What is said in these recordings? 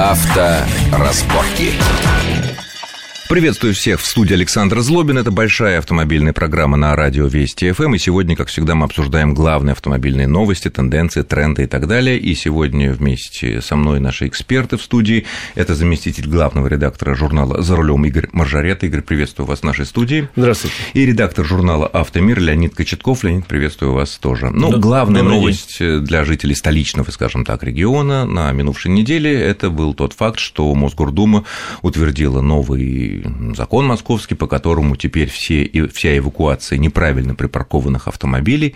Авторазборки. Приветствую всех в студии Александр Злобин. Это большая автомобильная программа на радио Вести ФМ. И сегодня, как всегда, мы обсуждаем главные автомобильные новости, тенденции, тренды и так далее. И сегодня вместе со мной наши эксперты в студии. Это заместитель главного редактора журнала «За рулем» Игорь Маржарет. Игорь, приветствую вас в нашей студии. Здравствуйте. И редактор журнала «Автомир» Леонид Кочетков. Леонид, приветствую вас тоже. Ну, да, главная новость день. для жителей столичного, скажем так, региона на минувшей неделе – это был тот факт, что Мосгордума утвердила новый закон московский, по которому теперь все, вся эвакуация неправильно припаркованных автомобилей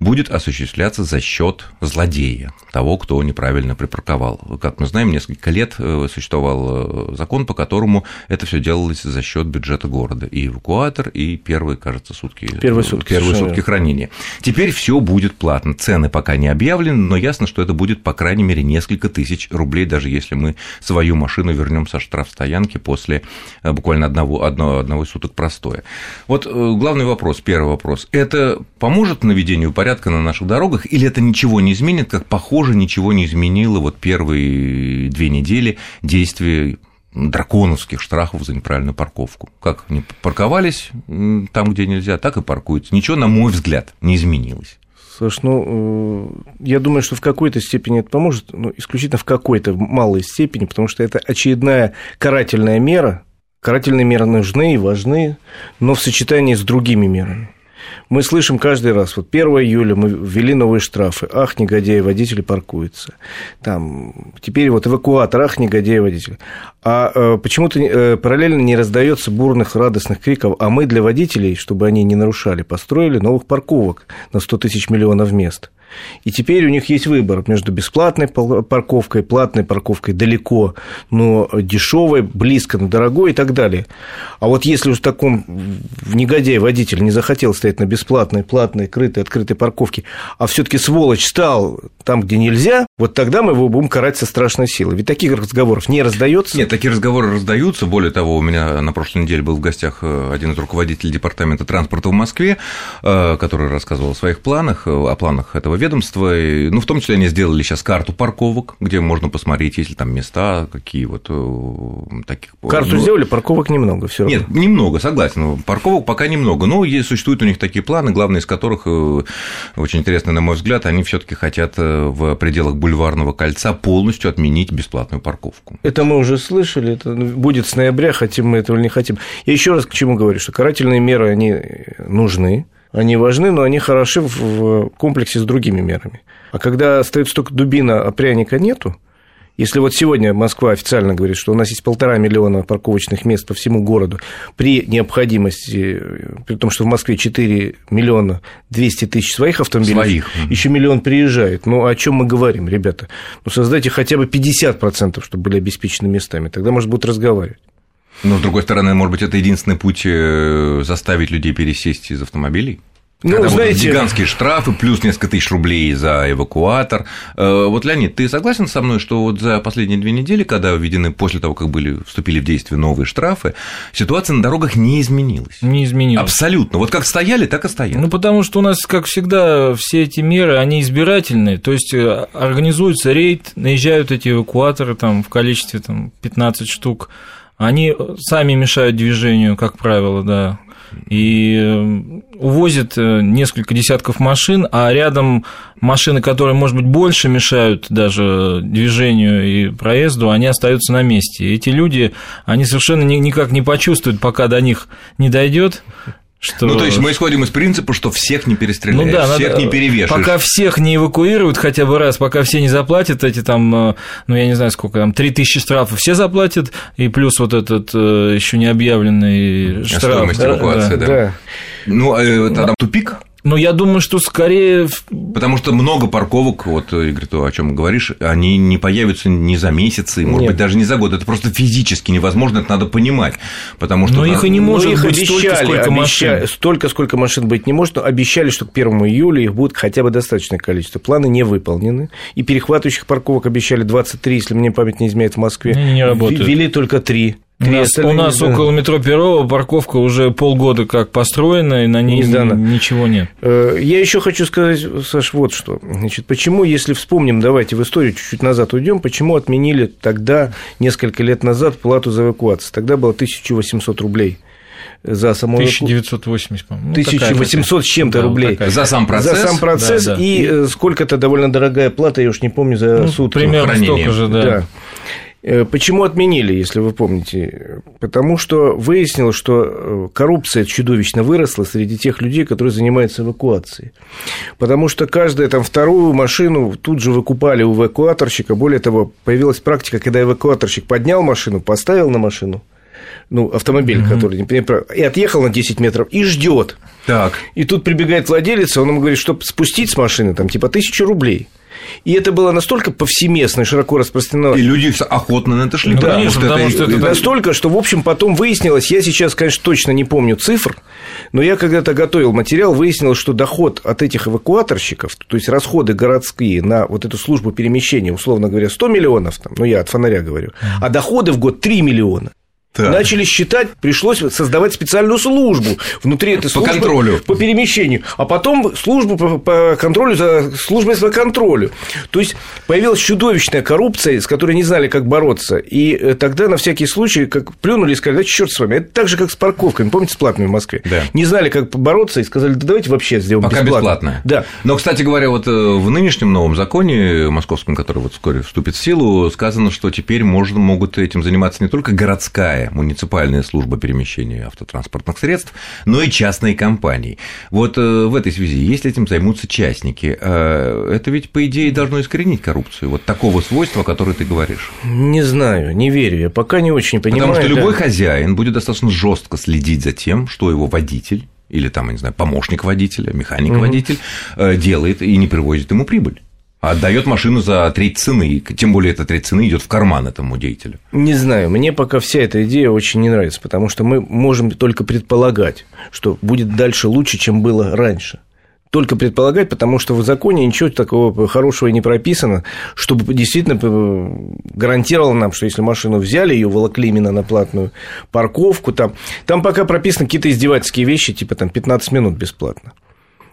будет осуществляться за счет злодея, того, кто неправильно припарковал. Как мы знаем, несколько лет э, существовал э, закон, по которому это все делалось за счет бюджета города. И эвакуатор, и первые, кажется, сутки, первые сутки, первые сутки хранения. Теперь все будет платно. Цены пока не объявлены, но ясно, что это будет, по крайней мере, несколько тысяч рублей, даже если мы свою машину вернем со штрафстоянки после э, буквально одного, одного, одного суток простое. Вот главный вопрос, первый вопрос. Это поможет наведению порядка на наших дорогах, или это ничего не изменит, как, похоже, ничего не изменило вот первые две недели действия драконовских штрафов за неправильную парковку. Как они парковались там, где нельзя, так и паркуются. Ничего, на мой взгляд, не изменилось. Слушай, ну, э, я думаю, что в какой-то степени это поможет, ну, исключительно в какой-то малой степени, потому что это очередная карательная мера. Карательные меры нужны и важны, но в сочетании с другими мерами. Мы слышим каждый раз, вот 1 июля мы ввели новые штрафы, ах, негодяи, водители паркуются. Там, теперь вот эвакуатор, ах, негодяи, водители. А э, почему-то э, параллельно не раздается бурных, радостных криков, а мы для водителей, чтобы они не нарушали, построили новых парковок на 100 тысяч миллионов мест. И теперь у них есть выбор между бесплатной парковкой, платной парковкой далеко, но дешевой, близко, но дорогой и так далее. А вот если уж таком негодяй водитель не захотел стоять на бесплатной, платной, крытой, открытой парковке, а все-таки сволочь стал там, где нельзя, вот тогда мы его будем карать со страшной силой. Ведь таких разговоров не раздается. Нет, такие разговоры раздаются. Более того, у меня на прошлой неделе был в гостях э, один из руководителей департамента транспорта в Москве, э, который рассказывал о своих планах, э, о планах этого ведомства. Ну, в том числе они сделали сейчас карту парковок, где можно посмотреть, есть ли там места, какие вот таких. Карту ну, сделали, парковок немного все равно. Нет, немного, согласен. Парковок пока немного, но существуют у них такие планы, главные из которых, очень интересно, на мой взгляд, они все-таки хотят в пределах бульварного кольца полностью отменить бесплатную парковку. Это мы уже слышали, это будет с ноября, хотим мы этого или не хотим. Я еще раз к чему говорю, что карательные меры, они нужны, они важны, но они хороши в комплексе с другими мерами. А когда остается только дубина, а пряника нету, если вот сегодня Москва официально говорит, что у нас есть полтора миллиона парковочных мест по всему городу, при необходимости, при том, что в Москве 4 миллиона 200 тысяч своих автомобилей, своих. еще миллион приезжает. Ну, о чем мы говорим, ребята? Ну, создайте хотя бы 50%, чтобы были обеспечены местами, тогда, может, будут разговаривать. Но, с другой стороны, может быть, это единственный путь э, заставить людей пересесть из автомобилей? Ну, Когда знаете... гигантские штрафы, плюс несколько тысяч рублей за эвакуатор. Э, вот, Леонид, ты согласен со мной, что вот за последние две недели, когда введены после того, как были, вступили в действие новые штрафы, ситуация на дорогах не изменилась? Не изменилась. Абсолютно. Вот как стояли, так и стоят. Ну, потому что у нас, как всегда, все эти меры, они избирательные. То есть э, организуется рейд, наезжают эти эвакуаторы там, в количестве там, 15 штук. Они сами мешают движению, как правило, да, и э, увозит э, несколько десятков машин, а рядом машины, которые, может быть, больше мешают даже движению и проезду, они остаются на месте. И эти люди, они совершенно никак не почувствуют, пока до них не дойдет что... Ну, то есть мы исходим из принципа, что всех не перестреляешь, ну, да, всех надо... не перевешиваешь. Пока всех не эвакуируют хотя бы раз, пока все не заплатят эти там, э, ну, я не знаю, сколько там, 3000 штрафов все заплатят, и плюс вот этот э, еще не объявленный штраф. Стоимость эвакуации, да. да. да. Ну, э, тогда тупик ну, я думаю, что скорее... Потому что много парковок, вот, Игорь, то, о чем говоришь, они не появятся не за месяцы, может Нет. быть, даже не за год. Это просто физически невозможно, это надо понимать. Потому что... Но их и не может их быть обещали, столько, сколько обещали, машин. Столько, сколько машин быть не может, но обещали, что к 1 июля их будет хотя бы достаточное количество. Планы не выполнены. И перехватывающих парковок обещали 23, если мне память не изменяет, в Москве. Не, не работают. Ввели только 3. У нас, у нас около метро Перова парковка уже полгода как построена, и на ней не ничего нет. Э, я еще хочу сказать, Саш, вот что. Значит, почему, если вспомним, давайте в историю чуть-чуть назад уйдем, почему отменили тогда, несколько лет назад, плату за эвакуацию? Тогда было 1800 рублей за саму 1980, по-моему. 1800 ну, с чем-то да, рублей. Вот за сам процесс. За сам процесс да, да. и э, сколько-то довольно дорогая плата, я уж не помню, за ну, сутки. Примерно столько же, да. да. Э, почему отменили, если вы помните? Потому что выяснилось, что э, коррупция чудовищно выросла среди тех людей, которые занимаются эвакуацией. Потому что каждую там вторую машину тут же выкупали у эвакуаторщика. Более того, появилась практика, когда эвакуаторщик поднял машину, поставил на машину, ну, автомобиль, mm-hmm. который и отъехал на 10 метров и ждет. Так. И тут прибегает владелец, он ему говорит, чтобы спустить с машины, там, типа, тысячу рублей. И это было настолько повсеместно и широко распространено. И люди охотно на это шли. Да, конечно, потому, потому что это... Настолько, что, в общем, потом выяснилось, я сейчас, конечно, точно не помню цифр, но я когда-то готовил материал, выяснил, что доход от этих эвакуаторщиков, то есть расходы городские на вот эту службу перемещения, условно говоря, 100 миллионов, там, ну, я от фонаря говорю, а доходы в год 3 миллиона. Так. Начали считать, пришлось создавать специальную службу внутри этой службы. По контролю. По перемещению. А потом службу по, по контролю за службой по контролю. То есть появилась чудовищная коррупция, с которой не знали, как бороться. И э, тогда на всякий случай как плюнули и сказали, да черт с вами. Это так же, как с парковками. Помните, с платными в Москве? Да. Не знали, как бороться, и сказали, да давайте вообще сделаем Пока бесплатно. бесплатно. Да. Но, кстати говоря, вот э, в нынешнем новом законе московском, который вот вскоре вступит в силу, сказано, что теперь можно, могут этим заниматься не только городская, муниципальная служба перемещения автотранспортных средств, но и частные компании. Вот э, в этой связи, если этим займутся частники, э, это ведь, по идее, должно искоренить коррупцию, вот такого свойства, о котором ты говоришь. Не знаю, не верю, я пока не очень понимаю. Потому что любой да. хозяин будет достаточно жестко следить за тем, что его водитель или там, я не знаю, помощник водителя, механик-водитель угу. делает и не привозит ему прибыль отдает машину за треть цены, тем более эта треть цены идет в карман этому деятелю. Не знаю, мне пока вся эта идея очень не нравится, потому что мы можем только предполагать, что будет дальше лучше, чем было раньше. Только предполагать, потому что в законе ничего такого хорошего не прописано, чтобы действительно гарантировало нам, что если машину взяли, ее волокли именно на платную парковку, там, там пока прописаны какие-то издевательские вещи, типа там 15 минут бесплатно.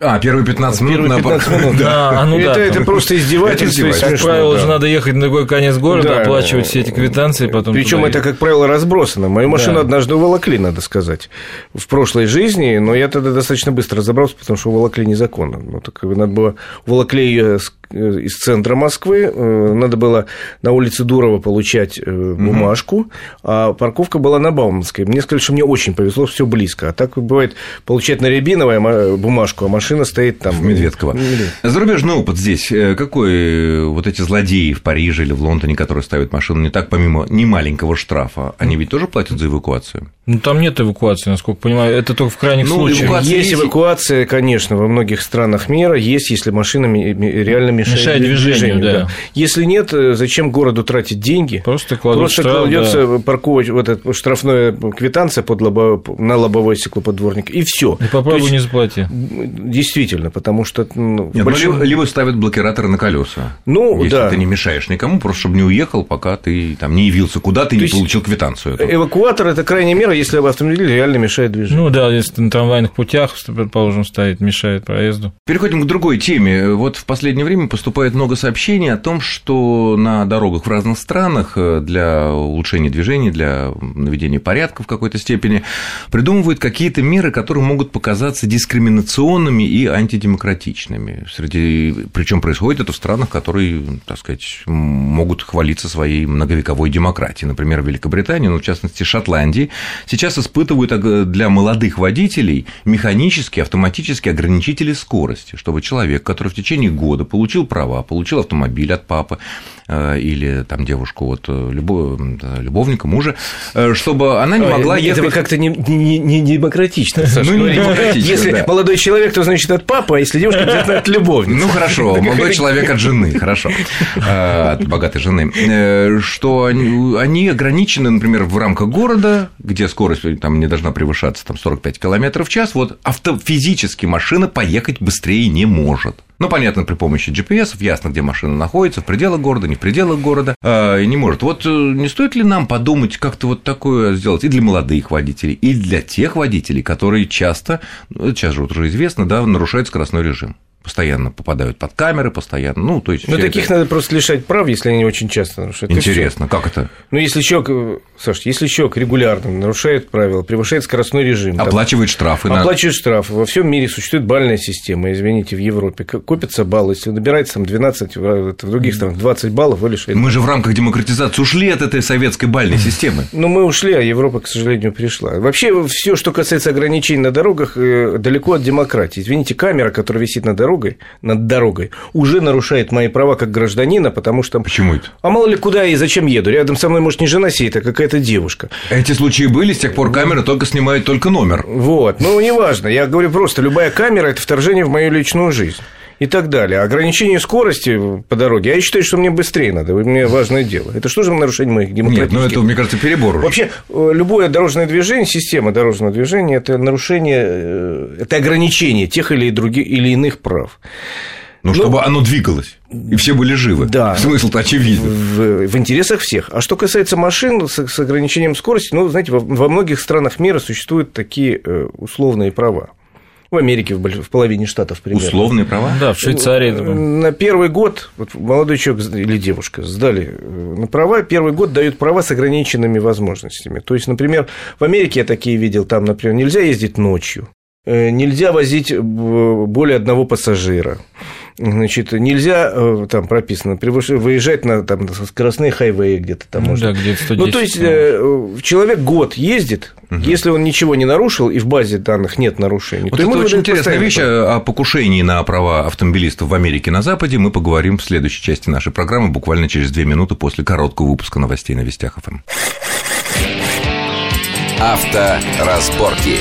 А, первые 15 минут первые 15 минут, да. А, ну это, да. это просто издевательство. Это как правило, да. же надо ехать на другой конец города, да. оплачивать все эти квитанции, потом Причем это, как правило, разбросано. Мою машину да. однажды уволокли, надо сказать, в прошлой жизни, но я тогда достаточно быстро разобрался, потому что уволокли незаконно. Ну, так надо было уволокли ее Э, из центра Москвы, э, надо было на улице Дурова получать э, бумажку, угу. а парковка была на Бауманской. Мне сказали, что мне очень повезло, все близко. А так бывает получать на Рябиновой бумажку, а машина стоит там. В Медведково. Медвед. Зарубежный опыт здесь. Какой вот эти злодеи в Париже или в Лондоне, которые ставят машину не так, помимо немаленького штрафа, они ведь тоже платят за эвакуацию? Ну, там нет эвакуации, насколько понимаю. Это только в крайних ну, случаях. Есть эвакуация, конечно, во многих странах мира. Есть, если машина реально мешает, мешает движению. движению да. Да. Если нет, э, зачем городу тратить деньги? Просто, Просто штраф, кладется да. парковать вот эта штрафная квитанция под лобо... на лобовое стекло подворника, и все. И попробуй есть, не заплати. Действительно, потому что... Ну, нет, большим... либо, либо ставят блокираторы на колеса. Ну, если да. ты не мешаешь никому, просто чтобы не уехал, пока ты там не явился куда, ты То не получил квитанцию. Эту. Эвакуатор – это крайняя мера, если автомобиль реально мешает движению. Ну да, если на трамвайных путях, предположим, стоит, мешает проезду. Переходим к другой теме. Вот в последнее время поступает много сообщений о том, что на дорогах в разных странах э, для улучшения движения, для наведения порядка в какой-то степени придумывают какие-то меры, которые могут показаться дискриминационными и антидемократичными. Среди... Причем происходит это в странах, которые, так сказать, могут хвалиться своей многовековой демократией. Например, Великобритания, ну, в частности, Шотландии, сейчас испытывают для молодых водителей механические, автоматические ограничители скорости, чтобы человек, который в течение года получил права, получил получил автомобиль от папы э, или там девушку от э, любовника, мужа, э, чтобы она не могла Ой, ехать... Это как-то не, не, не демократично, Саша. Ну, не демократично, Если да. молодой человек, то значит от папы, а если девушка, обязательно от любовницы. Ну, хорошо, молодой человек от жены, хорошо, от богатой жены. Что они ограничены, например, в рамках города, где скорость там не должна превышаться там, 45 км в час, вот автофизически машина поехать быстрее не может. Ну, понятно, при помощи GPS ясно, где машина находится, в пределах города, не в пределах города, а, и не может. Вот э, не стоит ли нам подумать, как-то вот такое сделать и для молодых водителей, и для тех водителей, которые часто, ну, сейчас же вот уже известно, да, нарушают скоростной режим? Постоянно попадают под камеры, постоянно, ну, то есть... Ну, таких это... надо просто лишать прав, если они очень часто нарушают. Интересно, как это? Ну, если человек, Саш, если человек регулярно нарушает правила, превышает скоростной режим... Оплачивает там, штрафы. Оплачивает на... штрафы. Во всем мире существует бальная система, извините, в Европе. Копятся баллы, если набирается там 12, в других странах 20 баллов, вы лишаете. Мы же в рамках демократизации ушли от этой советской бальной системы. Ну, мы ушли, а Европа, к сожалению, пришла. Вообще, все, что касается ограничений на дорогах, э, далеко от демократии. Извините, камера, которая висит над дорогой, над дорогой, уже нарушает мои права как гражданина, потому что... Почему это? А мало ли куда и зачем еду? Рядом со мной, может, не жена сидит, а какая-то девушка. Эти случаи были, с тех пор камера только снимает только номер. Вот, ну, неважно. Я говорю просто, любая камера – это вторжение в мою личную жизнь и так далее. Ограничение скорости по дороге, я считаю, что мне быстрее надо, мне важное дело. Это что же нарушение моих демократических... Нет, ну это, мне кажется, перебор. Уже. Вообще, э, любое дорожное движение, система дорожного движения – это нарушение, э, это ограничение тех или, других, или иных прав. Ну, чтобы ну, оно двигалось, и все были живы. Да. Смысл-то очевиден. В, в интересах всех. А что касается машин с, с ограничением скорости, ну, знаете, во, во многих странах мира существуют такие э, условные права. В Америке, в, в половине штатов примерно. Условные права? Да, в Швейцарии. На первый год вот молодой человек или девушка сдали э, на права, первый год дают права с ограниченными возможностями. То есть, например, в Америке я такие видел, там, например, нельзя ездить ночью, э, нельзя возить более одного пассажира. Значит, нельзя, э, там прописано, выезжать на там, скоростные хайвеи где-то там. Ну, можно. Да, где-то 110. Ну, то есть, э, человек год ездит, угу. если он ничего не нарушил, и в базе данных нет нарушений, вот то это ему очень интересная вещь о покушении на права автомобилистов в Америке на Западе. Мы поговорим в следующей части нашей программы, буквально через две минуты после короткого выпуска новостей на Вестях ФМ. Авторазборки.